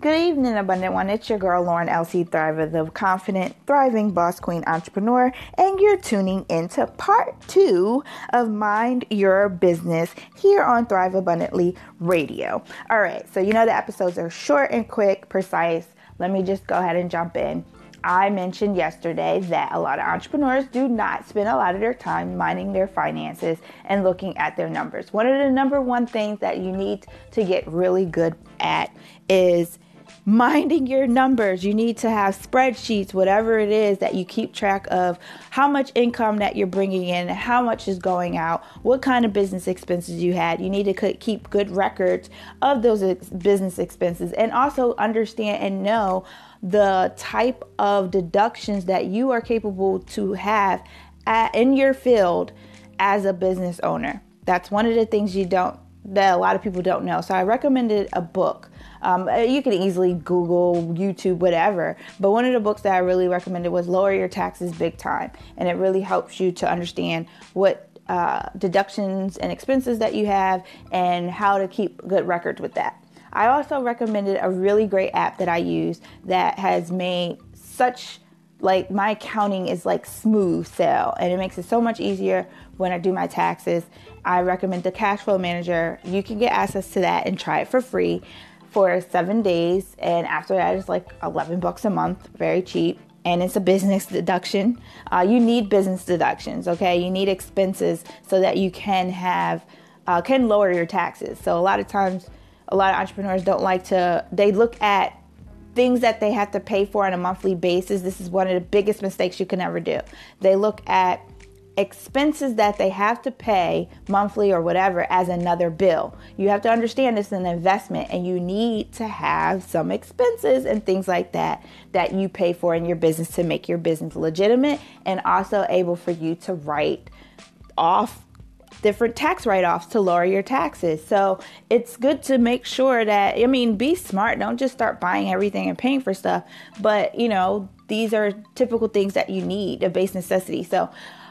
Good evening, Abundant One. It's your girl, Lauren L.C. Thriver, the confident, thriving boss queen entrepreneur, and you're tuning into part two of Mind Your Business here on Thrive Abundantly Radio. All right, so you know the episodes are short and quick, precise. Let me just go ahead and jump in. I mentioned yesterday that a lot of entrepreneurs do not spend a lot of their time minding their finances and looking at their numbers. One of the number one things that you need to get really good at is minding your numbers. You need to have spreadsheets, whatever it is that you keep track of how much income that you're bringing in, how much is going out, what kind of business expenses you had. You need to keep good records of those business expenses and also understand and know the type of deductions that you are capable to have at, in your field as a business owner. That's one of the things you don't that a lot of people don't know. So I recommended a book. Um, you can easily Google, YouTube, whatever. But one of the books that I really recommended was Lower Your Taxes Big Time. And it really helps you to understand what uh, deductions and expenses that you have and how to keep good records with that. I also recommended a really great app that I use that has made such like my accounting is like smooth sail and it makes it so much easier when I do my taxes. I recommend the cash flow manager. You can get access to that and try it for free for seven days. And after that, it's like 11 bucks a month, very cheap. And it's a business deduction. Uh, you need business deductions, okay? You need expenses so that you can have, uh, can lower your taxes. So a lot of times, a lot of entrepreneurs don't like to, they look at things that they have to pay for on a monthly basis. This is one of the biggest mistakes you can ever do. They look at expenses that they have to pay monthly or whatever as another bill. You have to understand is an investment and you need to have some expenses and things like that that you pay for in your business to make your business legitimate and also able for you to write off different tax write offs to lower your taxes. So it's good to make sure that, I mean, be smart. Don't just start buying everything and paying for stuff. But, you know, these are typical things that you need, a base necessity. So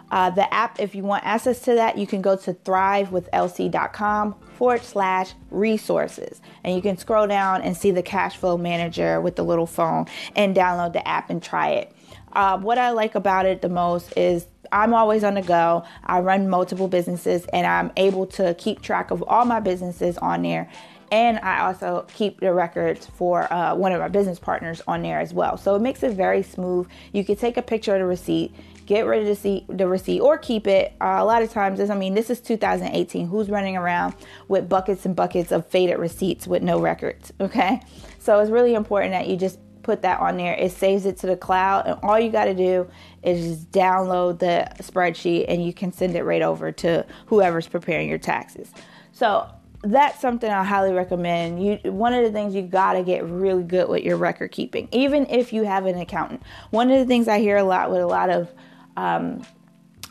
uh, the app, if you want access to that, you can go to thrivewithlc.com forward slash resources. And you can scroll down and see the cash flow manager with the little phone and download the app and try it. Uh, what I like about it the most is I'm always on the go. I run multiple businesses and I'm able to keep track of all my businesses on there. And I also keep the records for uh, one of my business partners on there as well. So it makes it very smooth. You can take a picture of the receipt, get rid of the receipt, the receipt or keep it. Uh, a lot of times, this, I mean, this is 2018. Who's running around with buckets and buckets of faded receipts with no records? Okay. So it's really important that you just put that on there. It saves it to the cloud, and all you got to do is just download the spreadsheet and you can send it right over to whoever's preparing your taxes. So that's something I highly recommend. You one of the things you got to get really good with your record keeping, even if you have an accountant. One of the things I hear a lot with a lot of um,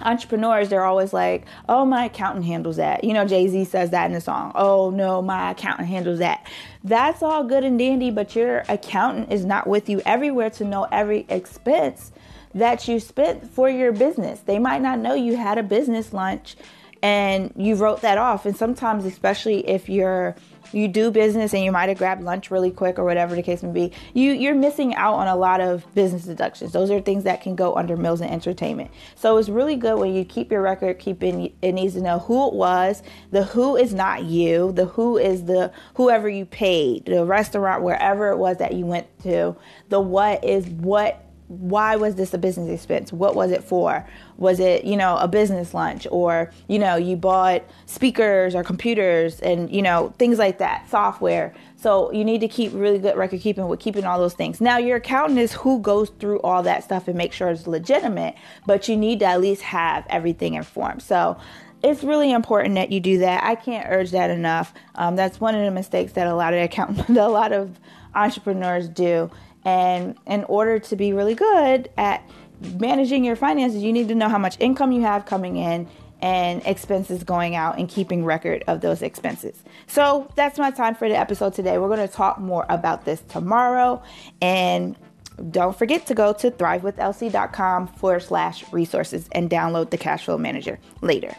entrepreneurs, they're always like, oh, my accountant handles that. You know, Jay Z says that in the song. Oh, no, my accountant handles that. That's all good and dandy, but your accountant is not with you everywhere to know every expense that you spent for your business. They might not know you had a business lunch and you wrote that off. And sometimes, especially if you're you do business and you might have grabbed lunch really quick or whatever the case may be, you you're missing out on a lot of business deductions. Those are things that can go under meals and entertainment. So it's really good when you keep your record, keeping it needs to know who it was. The who is not you. The who is the whoever you paid, the restaurant, wherever it was that you went to. The what is what why was this a business expense? What was it for? Was it, you know, a business lunch or, you know, you bought speakers or computers and, you know, things like that, software. So you need to keep really good record keeping with keeping all those things. Now, your accountant is who goes through all that stuff and make sure it's legitimate, but you need to at least have everything informed. So it's really important that you do that. I can't urge that enough. Um, that's one of the mistakes that a lot of accountants, a lot of entrepreneurs do and in order to be really good at managing your finances, you need to know how much income you have coming in and expenses going out and keeping record of those expenses. So that's my time for the episode today. We're going to talk more about this tomorrow. And don't forget to go to thrivewithlc.com forward slash resources and download the cash flow manager later.